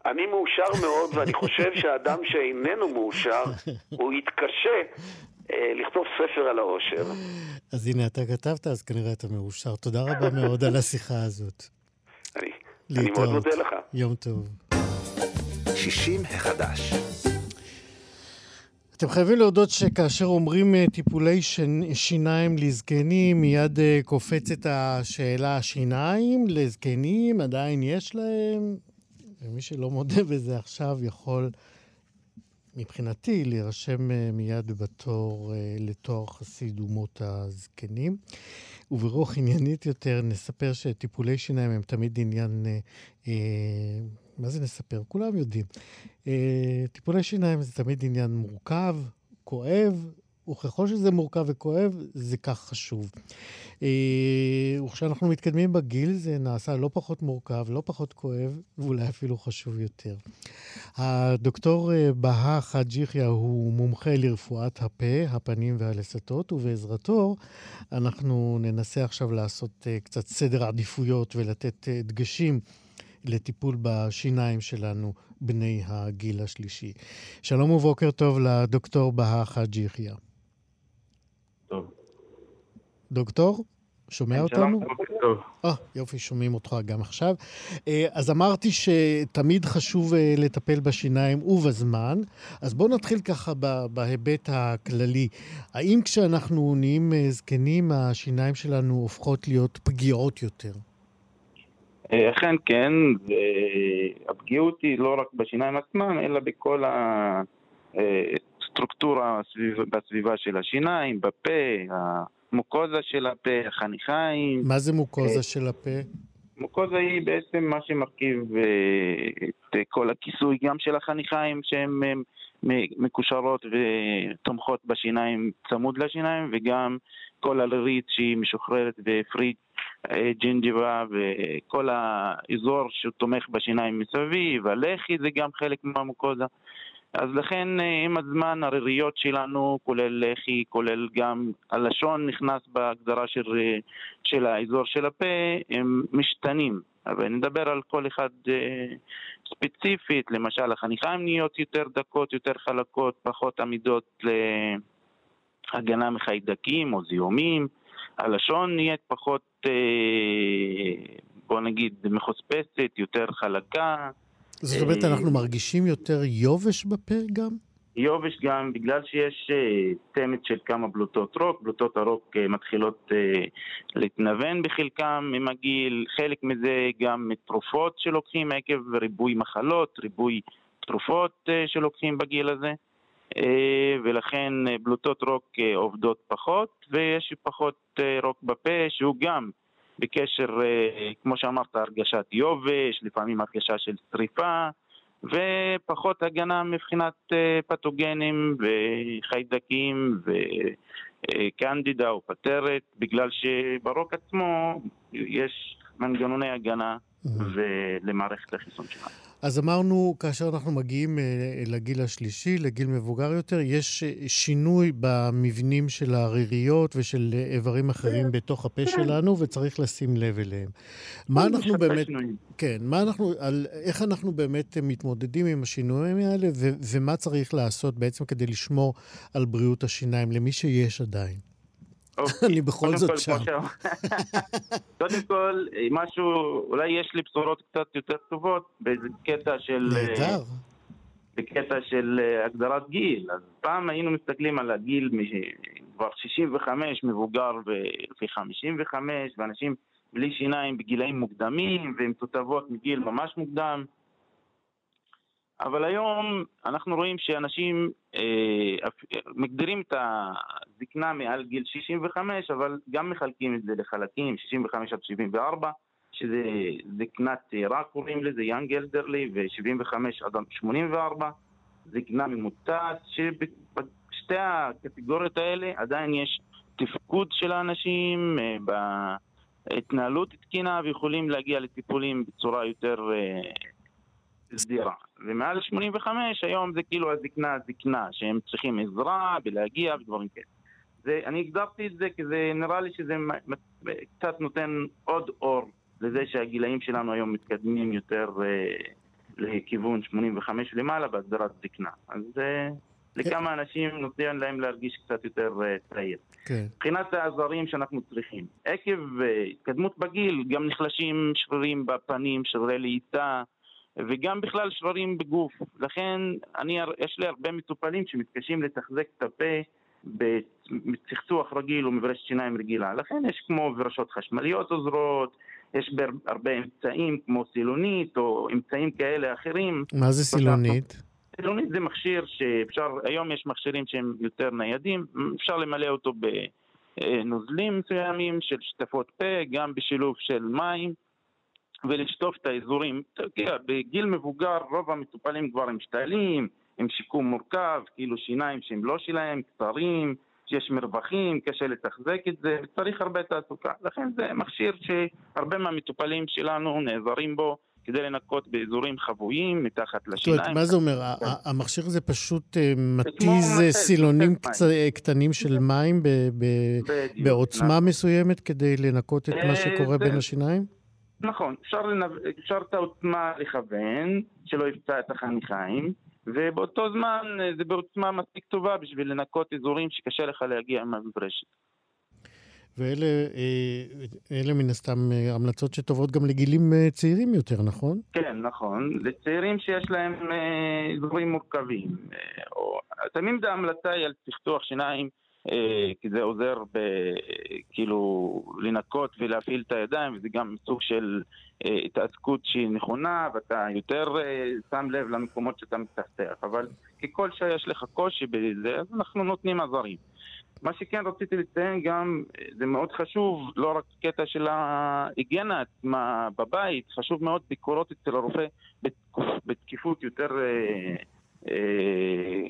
אני מאושר מאוד, ואני חושב שאדם שאיננו מאושר, [LAUGHS] הוא יתקשה לכתוב ספר על העושר. אז הנה, אתה כתבת, אז כנראה אתה מאושר. תודה רבה מאוד על השיחה הזאת. אני, אני מאוד מודה לך. יום טוב. 60 החדש. אתם חייבים להודות שכאשר אומרים אה, טיפולי שיניים לזקנים, מיד אה, קופצת השאלה, שיניים לזקנים עדיין יש להם? ומי שלא מודה בזה עכשיו יכול, מבחינתי, להירשם אה, מיד בתור לתואר חסיד אומות הזקנים. וברוח עניינית יותר, נספר שטיפולי שיניים הם תמיד עניין... אה, אה, מה זה נספר? כולם יודעים. אה, טיפולי שיניים זה תמיד עניין מורכב, כואב, וככל שזה מורכב וכואב, זה כך חשוב. אה, וכשאנחנו מתקדמים בגיל, זה נעשה לא פחות מורכב, לא פחות כואב, ואולי אפילו חשוב יותר. הדוקטור אה, בהא חאג' יחיא הוא מומחה לרפואת הפה, הפנים והלסתות, ובעזרתו אנחנו ננסה עכשיו לעשות אה, קצת סדר עדיפויות ולתת דגשים. לטיפול בשיניים שלנו, בני הגיל השלישי. שלום ובוקר טוב לדוקטור בהא חאג' יחיא. דוקטור? שומע אותנו? אה, יופי, שומעים אותך גם עכשיו. אה, אז אמרתי שתמיד חשוב אה, לטפל בשיניים ובזמן, אז בואו נתחיל ככה בהיבט הכללי. האם כשאנחנו נהיים אה, זקנים, השיניים שלנו הופכות להיות פגיעות יותר? אכן כן, והפגיעות היא לא רק בשיניים עצמם, אלא בכל הסטרוקטורה בסביבה של השיניים, בפה, המוקוזה של הפה, החניכיים. מה זה מוקוזה אה, של הפה? מוקוזה היא בעצם מה שמרכיב אה, את כל הכיסוי גם של החניכיים שהן אה, מקושרות ותומכות בשיניים, צמוד לשיניים, וגם כל הלרית שהיא משוחררת בפריט ג'ינג'יבה וכל האזור שתומך בשיניים מסביב, הלחי זה גם חלק מהמוקוזה. אז לכן אה, עם הזמן הריריות שלנו, כולל לחי, כולל גם הלשון נכנס בהגדרה של, אה, של האזור של הפה, הם משתנים. אבל נדבר על כל אחד אה, ספציפית, למשל החניכיים נהיות יותר דקות, יותר חלקות, פחות עמידות להגנה מחיידקים או זיהומים, הלשון נהיית פחות, בוא נגיד, מחוספסת, יותר חלקה. זאת אומרת, אנחנו מרגישים יותר יובש בפה גם? יובש גם בגלל שיש צמד של כמה בלוטות רוק, בלוטות הרוק מתחילות להתנוון בחלקם עם הגיל, חלק מזה גם מתרופות שלוקחים עקב ריבוי מחלות, ריבוי תרופות שלוקחים בגיל הזה. ולכן בלוטות רוק עובדות פחות, ויש פחות רוק בפה שהוא גם בקשר, כמו שאמרת, הרגשת יובש, לפעמים הרגשה של שריפה, ופחות הגנה מבחינת פתוגנים וחיידקים וקנדידה או פטרת, בגלל שברוק עצמו יש מנגנוני הגנה ולמערכת החיסון שלנו. אז אמרנו, כאשר אנחנו מגיעים אה, לגיל השלישי, לגיל מבוגר יותר, יש אה, שינוי במבנים של הריריות ושל אה, איברים אחרים בתוך הפה שלנו, וצריך לשים לב אליהם. מה אנחנו באמת... כן, מה אנחנו... על, איך אנחנו באמת מתמודדים עם השינויים האלה, ו, ומה צריך לעשות בעצם כדי לשמור על בריאות השיניים למי שיש עדיין? אוקיי. אני בכל זאת שם. [LAUGHS] קודם כל, משהו, אולי יש לי בשורות קצת יותר טובות באיזה קטע של... נהדר. בקטע של אה, הגדרת גיל. אז פעם היינו מסתכלים על הגיל כבר 65, מבוגר לפי 55, ואנשים בלי שיניים בגילאים מוקדמים, ועם תותבות מגיל ממש מוקדם. אבל היום אנחנו רואים שאנשים אה, מגדירים את הזקנה מעל גיל 65, אבל גם מחלקים את זה לחלקים, 65 עד 74, שזה זקנה צעירה קוראים לזה, יאנג אלדרלי, ו-75 עד 84, זקנה ממוצעת, שבשתי הקטגוריות האלה עדיין יש תפקוד של האנשים אה, בהתנהלות תקינה ויכולים להגיע לטיפולים בצורה יותר... אה, סדירה. ומעל 85 היום זה כאילו הזקנה הזקנה, שהם צריכים עזרה בלהגיע ודברים כאלה. זה, אני הגדרתי את זה כי זה נראה לי שזה קצת נותן עוד אור לזה שהגילאים שלנו היום מתקדמים יותר אה, לכיוון 85 למעלה בהגדרת זקנה. אז אה, לכמה אנשים נותן להם להרגיש קצת יותר אה, צעיר. כן. מבחינת העזרים שאנחנו צריכים. עקב אה, התקדמות בגיל גם נחלשים שרירים בפנים, שרירי לעיטה. וגם בכלל שברים בגוף. לכן אני, יש לי הרבה מטופלים שמתקשים לתחזק את הפה בצחצוח רגיל ומברשת שיניים רגילה. לכן יש כמו ברשות חשמליות עוזרות, יש הרבה אמצעים כמו סילונית או אמצעים כאלה אחרים. מה זה סילונית? סילונית זה מכשיר שאפשר, היום יש מכשירים שהם יותר ניידים, אפשר למלא אותו בנוזלים מסוימים של שטפות פה, גם בשילוב של מים. ולשטוף את האזורים. אתה יודע, בגיל מבוגר רוב המטופלים כבר הם שתלים, עם שיקום מורכב, כאילו שיניים שהם לא שלהם, קצרים, שיש מרווחים, קשה לתחזק את זה, וצריך הרבה תעסוקה. לכן זה מכשיר שהרבה מהמטופלים שלנו נעזרים בו. כדי לנקות באזורים חבויים מתחת לשיניים. זאת אומרת, מה זה אומר? המכשיר הזה פשוט אה, מתיז סילונים קטנים של מים בעוצמה נכון. מסוימת כדי לנקות את מה אה, שקורה בין השיניים? נכון, אפשר, לנב... אפשר את העוצמה לכוון, שלא יפצע את החניכיים, ובאותו זמן אה, זה בעוצמה מספיק טובה בשביל לנקות אזורים שקשה לך להגיע עם המברשת. ואלה אה, מן הסתם אה, המלצות שטובות גם לגילים צעירים יותר, נכון? כן, נכון. לצעירים שיש להם אזורים מורכבים. או... תמיד ההמלצה היא על צחצוח שיניים כי זה עוזר ב, כאילו לנקות ולהפעיל את הידיים, וזה גם סוג של אה, התעסקות שהיא נכונה, ואתה יותר אה, שם לב למקומות שאתה מצחצח. אבל ככל שיש לך קושי בזה, אז אנחנו נותנים עזרים. מה שכן רציתי לציין גם, זה מאוד חשוב, לא רק קטע של ההיגיינה עצמה בבית, חשוב מאוד ביקורות אצל הרופא בתקיפות יותר... אה,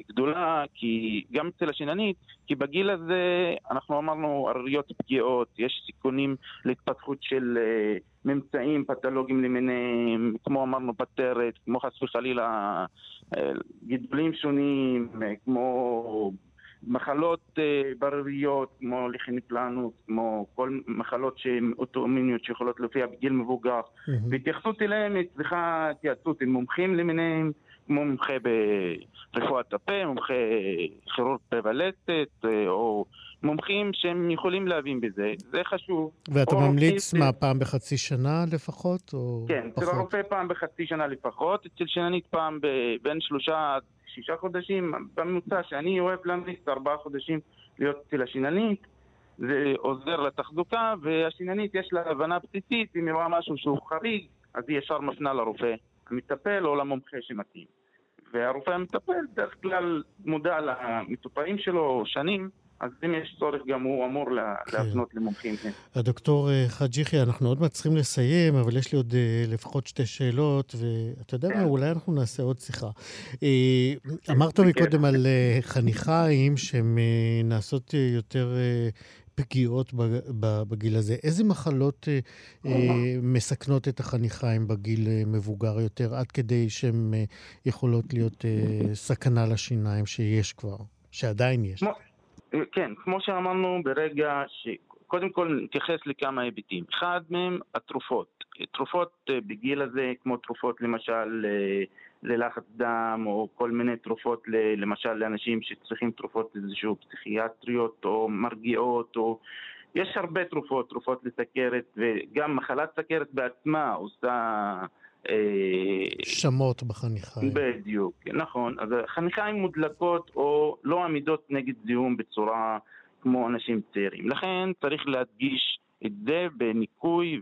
גדולה, כי גם אצל השיננית, כי בגיל הזה אנחנו אמרנו עריות פגיעות, יש סיכונים להתפתחות של אה, ממצאים פתולוגיים למיניהם, כמו אמרנו פטרת, כמו חס וחלילה אה, גידולים שונים, כמו מחלות ברריות כמו לכיניפלנוס, כמו כל מחלות שהן אוטואומיניות שיכולות להופיע בגיל מבוגר. והתייחסות אליהן צריכה התייעצות עם מומחים למיניהם כמו מומחה ברפואת הפה, מומחה כירורג ולסת, אה, או מומחים שהם יכולים להבין בזה, זה חשוב. ואתה ממליץ מה, פעם בחצי שנה לפחות, או כן, אצל הרופא פעם בחצי שנה לפחות, אצל שיננית פעם בין שלושה עד שישה חודשים, בממוצע שאני אוהב להמליץ ארבעה חודשים להיות אצל השיננית. זה עוזר לתחזוקה, והשיננית יש לה הבנה בסיסית, אם היא רואה משהו שהוא חריג, אז היא ישר מפנה לרופא המטפל או למומחה שמתאים. והרופא המטפל בדרך כלל מודע למטופלים שלו שנים, אז אם יש צורך גם הוא אמור כן. להפנות למומחים. כן. הדוקטור אה, חאג' יחיא, אנחנו עוד מעט צריכים לסיים, אבל יש לי עוד אה, לפחות שתי שאלות, ואתה יודע מה, כן. אולי אנחנו נעשה עוד שיחה. אה, אמרת מקודם על חניכיים שהן נעשות יותר פגיעות בגיל הזה. איזה מחלות מסכנות את החניכיים בגיל מבוגר יותר, עד כדי שהן יכולות להיות סכנה לשיניים שיש כבר, שעדיין יש? כן, כמו שאמרנו ברגע ש... קודם כל נתייחס לכמה היבטים. אחד מהם, התרופות. תרופות אה, בגיל הזה, כמו תרופות למשל אה, ללחץ דם, או כל מיני תרופות למשל לאנשים שצריכים תרופות איזשהו פסיכיאטריות, או מרגיעות, או... יש הרבה תרופות, תרופות לסכרת, וגם מחלת סכרת בעצמה עושה... שמות בחניכיים. בדיוק, נכון. אז החניכיים מודלקות או לא עמידות נגד זיהום בצורה כמו אנשים צעירים. לכן צריך להדגיש את זה בניקוי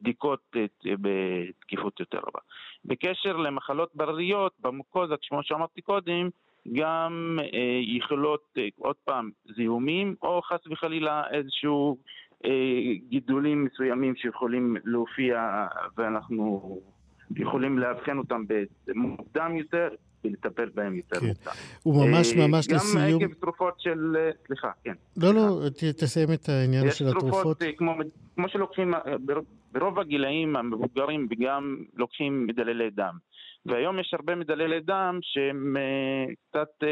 ובדיקות בתקיפות יותר רבה. בקשר למחלות ברריות, במוקוזה, כמו שאמרתי קודם, גם אה, יכולות, אה, עוד פעם, זיהומים, או חס וחלילה איזשהו אה, גידולים מסוימים שיכולים להופיע ואנחנו יכולים לאבחן אותם מוקדם יותר ולטפל בהם יותר כן. מוקדם. וממש אה, ממש גם לסיום... גם עקב תרופות של... אה, סליחה, כן. לא, לא, תסיים את העניין של התרופות. יש תרופות, כמו, כמו שלוקחים, ברוב הגילאים המבוגרים וגם לוקחים מדללי דם. והיום יש הרבה מדללי דם שהם קצת...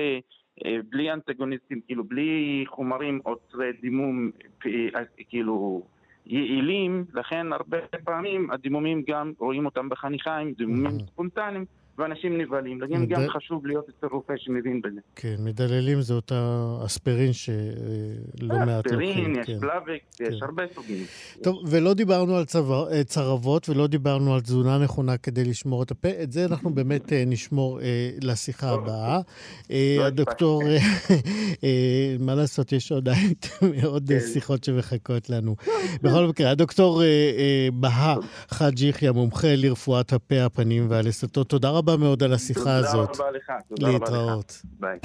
אה, בלי אנטגוניסטים, כאילו בלי חומרים עוצרי דימום, אה, כאילו יעילים, לכן הרבה פעמים הדימומים גם רואים אותם בחניכיים, דימומים ספונטניים. ואנשים נבהלים. לכן מד... גם חשוב להיות אצל רופא שמבין בזה. כן, מדללים זה אותה אספירין שלא מעט לוקחים. אספירין, יש כן. פלאביק, כן. יש הרבה סוגים. טוב, ולא דיברנו על צבא, אה, צרבות ולא דיברנו על תזונה נכונה כדי לשמור את הפה. את זה אנחנו באמת אה, נשמור אה, לשיחה הבאה. אה, לא הדוקטור, אה, אה, מה לעשות, יש עדיין עוד כן. שיחות שמחכות לנו. בכל מקרה, הדוקטור בהא חאג' יחיא, מומחה לרפואת הפה, הפנים והלסתות, תודה רבה. רבה מאוד על השיחה הזאת. תודה רבה לך. תודה רבה לך. להתראות. ביי.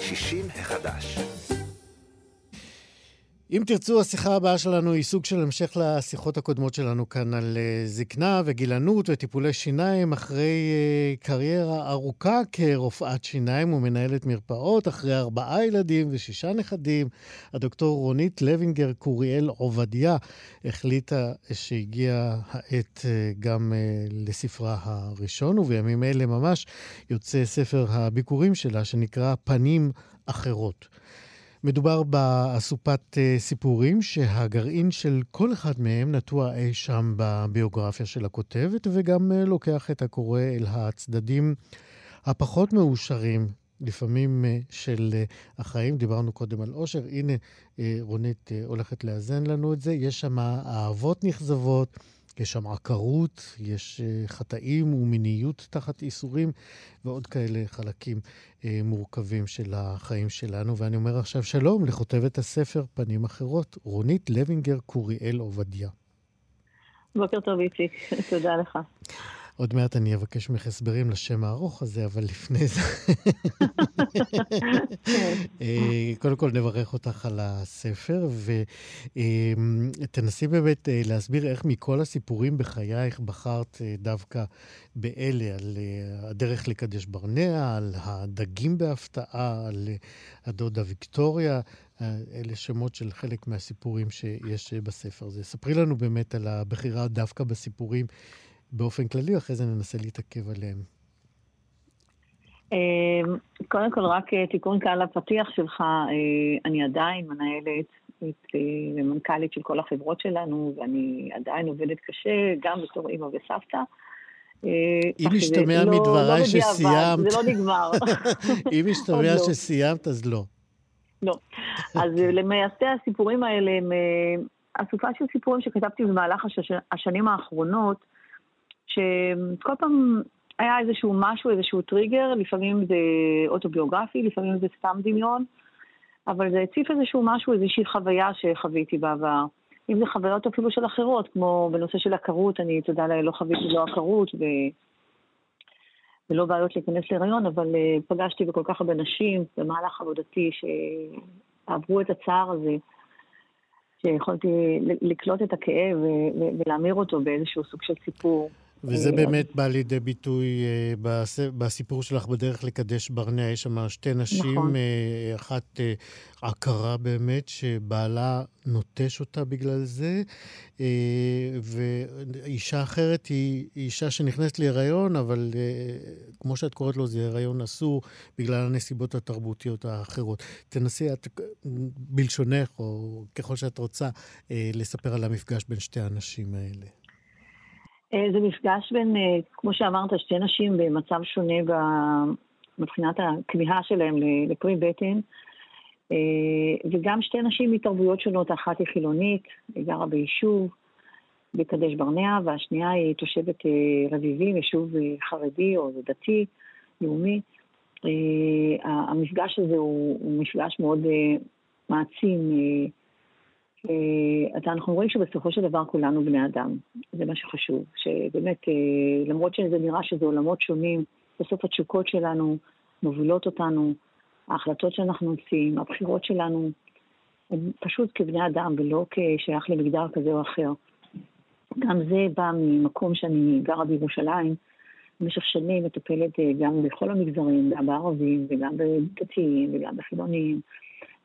60 החדש. אם תרצו, השיחה הבאה שלנו היא סוג של המשך לשיחות הקודמות שלנו כאן על uh, זקנה וגילנות וטיפולי שיניים, אחרי uh, קריירה ארוכה כרופאת שיניים ומנהלת מרפאות, אחרי ארבעה ילדים ושישה נכדים, הדוקטור רונית לוינגר קוריאל עובדיה החליטה שהגיעה העת uh, גם לספרה הראשון, ובימים אלה ממש יוצא ספר הביקורים שלה, שנקרא פנים אחרות. מדובר באסופת אה, סיפורים שהגרעין של כל אחד מהם נטוע אי שם בביוגרפיה של הכותבת, וגם אה, לוקח את הקורא אל הצדדים הפחות מאושרים, לפעמים אה, של החיים. דיברנו קודם על אושר, הנה רונית הולכת לאזן לנו את זה. יש שם אהבות נכזבות. יש שם עקרות, יש אה, חטאים ומיניות תחת איסורים, ועוד כאלה חלקים אה, מורכבים של החיים שלנו. ואני אומר עכשיו שלום לכותבת הספר פנים אחרות, רונית לוינגר קוריאל עובדיה. בוקר טוב, איציק. [LAUGHS] תודה לך. עוד מעט אני אבקש ממך הסברים לשם הארוך הזה, אבל לפני זה... [LAUGHS] אה, קודם כל נברך אותך על הספר, ותנסי באמת אה, להסביר איך מכל הסיפורים בחייך בחרת אה, דווקא באלה, על הדרך לקדש ברנע, על הדגים בהפתעה, על הדודה ויקטוריה. אלה שמות של חלק מהסיפורים שיש בספר הזה. ספרי לנו באמת על הבחירה דווקא בסיפורים באופן כללי, אחרי זה ננסה להתעכב עליהם. אמ, קודם כל, רק אה, תיקון קל לפתיח שלך, אה, אני עדיין מנהלת את אה, מנכ"לית של כל החברות שלנו, ואני עדיין עובדת קשה, גם בתור אימא וסבתא. אם משתמע מדבריי לא שסיימת... זה לא נגמר. [LAUGHS] אם משתמע לא. שסיימת, אז לא. לא. אז למעשה הסיפורים האלה הם אסופה של סיפורים שכתבתי במהלך. השנים האחרונות, שכל פעם היה איזשהו משהו, איזשהו טריגר, לפעמים זה אוטוביוגרפי, לפעמים זה סתם דמיון, אבל זה הציף איזשהו משהו, איזושהי חוויה שחוויתי בעבר. אם זה חוויות אפילו של אחרות, כמו בנושא של עקרות, אני, תודה לאל, לא חוויתי לא עקרות ו... ולא בעיות להיכנס להיריון, אבל uh, פגשתי בכל כך הרבה נשים במהלך עבודתי שעברו את הצער הזה, שיכולתי לקלוט את הכאב ולהמיר אותו באיזשהו סוג של סיפור. וזה אה, באמת בא לידי ביטוי אה, בסיפור שלך בדרך לקדש ברנע. יש שם שתי נשים, נכון. אה, אחת עקרה באמת, שבעלה נוטש אותה בגלל זה, ואישה אחרת היא אישה שנכנסת להיריון, אבל כמו שאת קוראת לו, זה הריון אסור בגלל הנסיבות התרבותיות האחרות. תנסי את, בלשונך, או ככל שאת רוצה, לספר על המפגש בין שתי הנשים האלה. אה, זה מפגש בין, אה, כמו שאמרת, שתי נשים במצב שונה מבחינת הכמיהה שלהם לפרי בטן, אה, וגם שתי נשים מתרבויות שונות, אחת היא חילונית, היא גרה ביישוב בקדש ברנע, והשנייה היא תושבת רביבים, יישוב חרדי או דתי, לאומי. המפגש הזה הוא מפגש מאוד מעצים. אז אה, אנחנו רואים שבסופו של דבר כולנו בני אדם, זה מה שחשוב, שבאמת, אה, למרות שזה נראה שזה עולמות שונים, בסוף התשוקות שלנו מובילות אותנו, ההחלטות שאנחנו עושים, הבחירות שלנו, הם פשוט כבני אדם ולא כשייך למגדר כזה או אחר. גם זה בא ממקום שאני גרה בירושלים, במשך שנים מטפלת אה, גם בכל המגזרים, גם בערבים וגם בדתיים וגם בחילונים,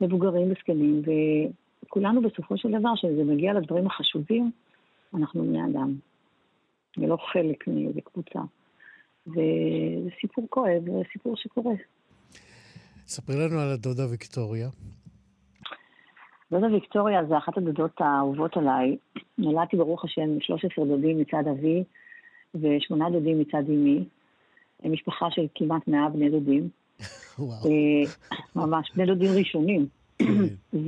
מבוגרים וזקנים, כולנו בסופו של דבר, כשזה מגיע לדברים החשובים, אנחנו בני אדם, ולא חלק מאיזה קבוצה. וזה סיפור כואב, זה סיפור שקורה. ספרי לנו על הדודה ויקטוריה. דודה ויקטוריה זה אחת הדודות האהובות עליי. נולדתי ברוך השם 13 דודים מצד אבי ושמונה דודים מצד אמי. משפחה של כמעט 100 בני דודים. [LAUGHS] וואו. אה, ממש, בני דודים ראשונים. כן. [CLEARS THROAT]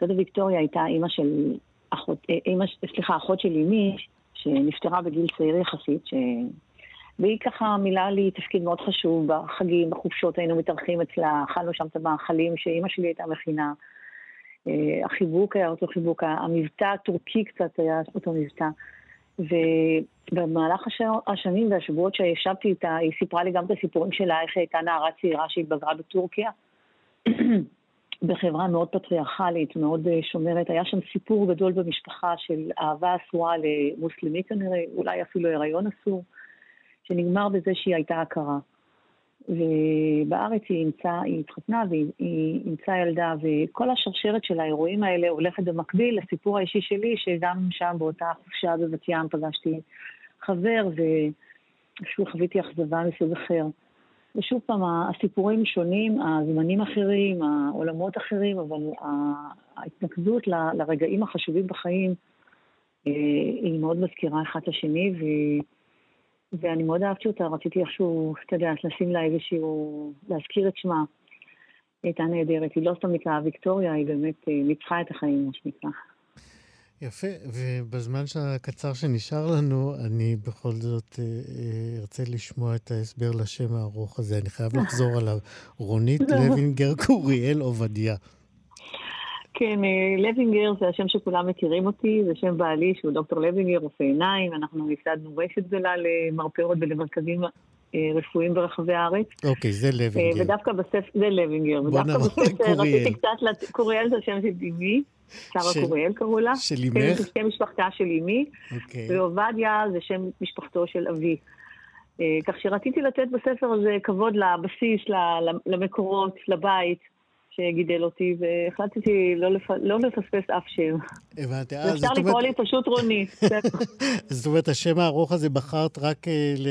דודה ויקטוריה הייתה אימא של, אחות, אה, אימא, סליחה, אחות של אמי, שנפטרה בגיל צעיר יחסית, ש... והיא ככה מילאה לי תפקיד מאוד חשוב בחגים, בחופשות, היינו מתארחים אצלה, אכלנו שם את המאכלים שאימא שלי הייתה מכינה. אה, החיבוק היה אותו חיבוק, המבטא הטורקי קצת היה אותו מבטא. ובמהלך השנים והשבועות שישבתי איתה, היא סיפרה לי גם את הסיפורים שלה, איך היא הייתה נערה צעירה שהתבגרה בטורקיה. [CLEARS THROAT] בחברה מאוד פטריארכלית, מאוד אה, שומרת. היה שם סיפור גדול במשפחה של אהבה אסורה למוסלמי כנראה, אולי אפילו הריון אסור, שנגמר בזה שהיא הייתה הכרה. ובארץ היא אימצה, היא התחתנה והיא אימצה ילדה, וכל השרשרת של האירועים האלה הולכת במקביל לסיפור האישי שלי, שגם שם באותה חופשה בבת ים פגשתי חבר, ושוב חוויתי אכזבה מסוג אחר. ושוב פעם, הסיפורים שונים, הזמנים אחרים, העולמות אחרים, אבל ההתנקזות ל, לרגעים החשובים בחיים אה, היא מאוד מזכירה אחד את השני, ו, ואני מאוד אהבתי אותה, רציתי איכשהו, אתה יודע, לשים לה איזשהו, להזכיר את שמה. היא הייתה נהדרת, היא לא סתם נקראה ויקטוריה, היא באמת אה, ניצחה את החיים, מה שנקרא. יפה, ובזמן הקצר שנשאר לנו, אני בכל זאת אה, אה, ארצה לשמוע את ההסבר לשם הארוך הזה. אני חייב [LAUGHS] לחזור עליו. רונית [LAUGHS] לוינגר קוריאל עובדיה. כן, אה, לוינגר זה השם שכולם מכירים אותי, זה שם בעלי שהוא דוקטור לוינגר, רופא עיניים, אנחנו ייסדנו רשת גדולה למרפאות ולמרכזים רפואיים ברחבי הארץ. אוקיי, זה לוינגר. ודווקא בספר, זה לוינגר. נעבור לקוריאל. רציתי קצת, קוריאל זה השם של אמי. שרה קוריאל קראו לה. של אימך? זה שם משפחתה של אימי. אוקיי. ועובדיה זה שם משפחתו של אבי. אה, כך שרציתי לתת בספר הזה כבוד לבסיס, למקורות, לבית. שגידל אותי, והחלטתי לא, לפ... לא לפספס אף שם. הבנתי. אה, אפשר לקרוא. לי פשוט רוני. [LAUGHS] זאת אומרת, השם הארוך הזה בחרת רק ל...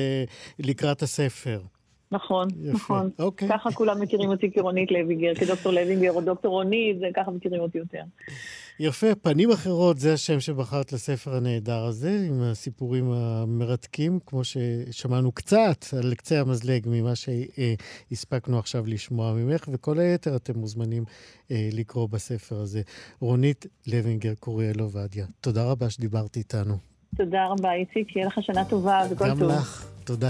לקראת הספר. נכון, יפה. נכון. אוקיי. ככה כולם מכירים אותי כרונית לוינגר, כדוקטור לוינגר או דוקטור רונית, זה ככה מכירים אותי יותר. יפה, פנים אחרות, זה השם שבחרת לספר הנהדר הזה, עם הסיפורים המרתקים, כמו ששמענו קצת על קצה המזלג ממה שהספקנו עכשיו לשמוע ממך, וכל היתר אתם מוזמנים אה, לקרוא בספר הזה. רונית לוינגר, קוריאל עובדיה, תודה רבה שדיברת איתנו. תודה רבה, איציק, שיהיה לך שנה טובה וכל טוב. גם לך, תודה.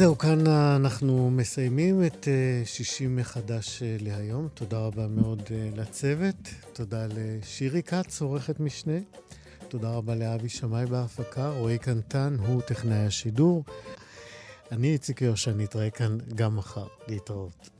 זהו, כאן אנחנו מסיימים את אה, שישי מחדש אה, להיום. תודה רבה מאוד אה, לצוות. תודה לשירי כץ, עורכת משנה. תודה רבה לאבי שמאי בהפקה. רועי קנטן הוא טכנאי השידור. אני איציק יושע, נתראה כאן גם מחר. להתראות.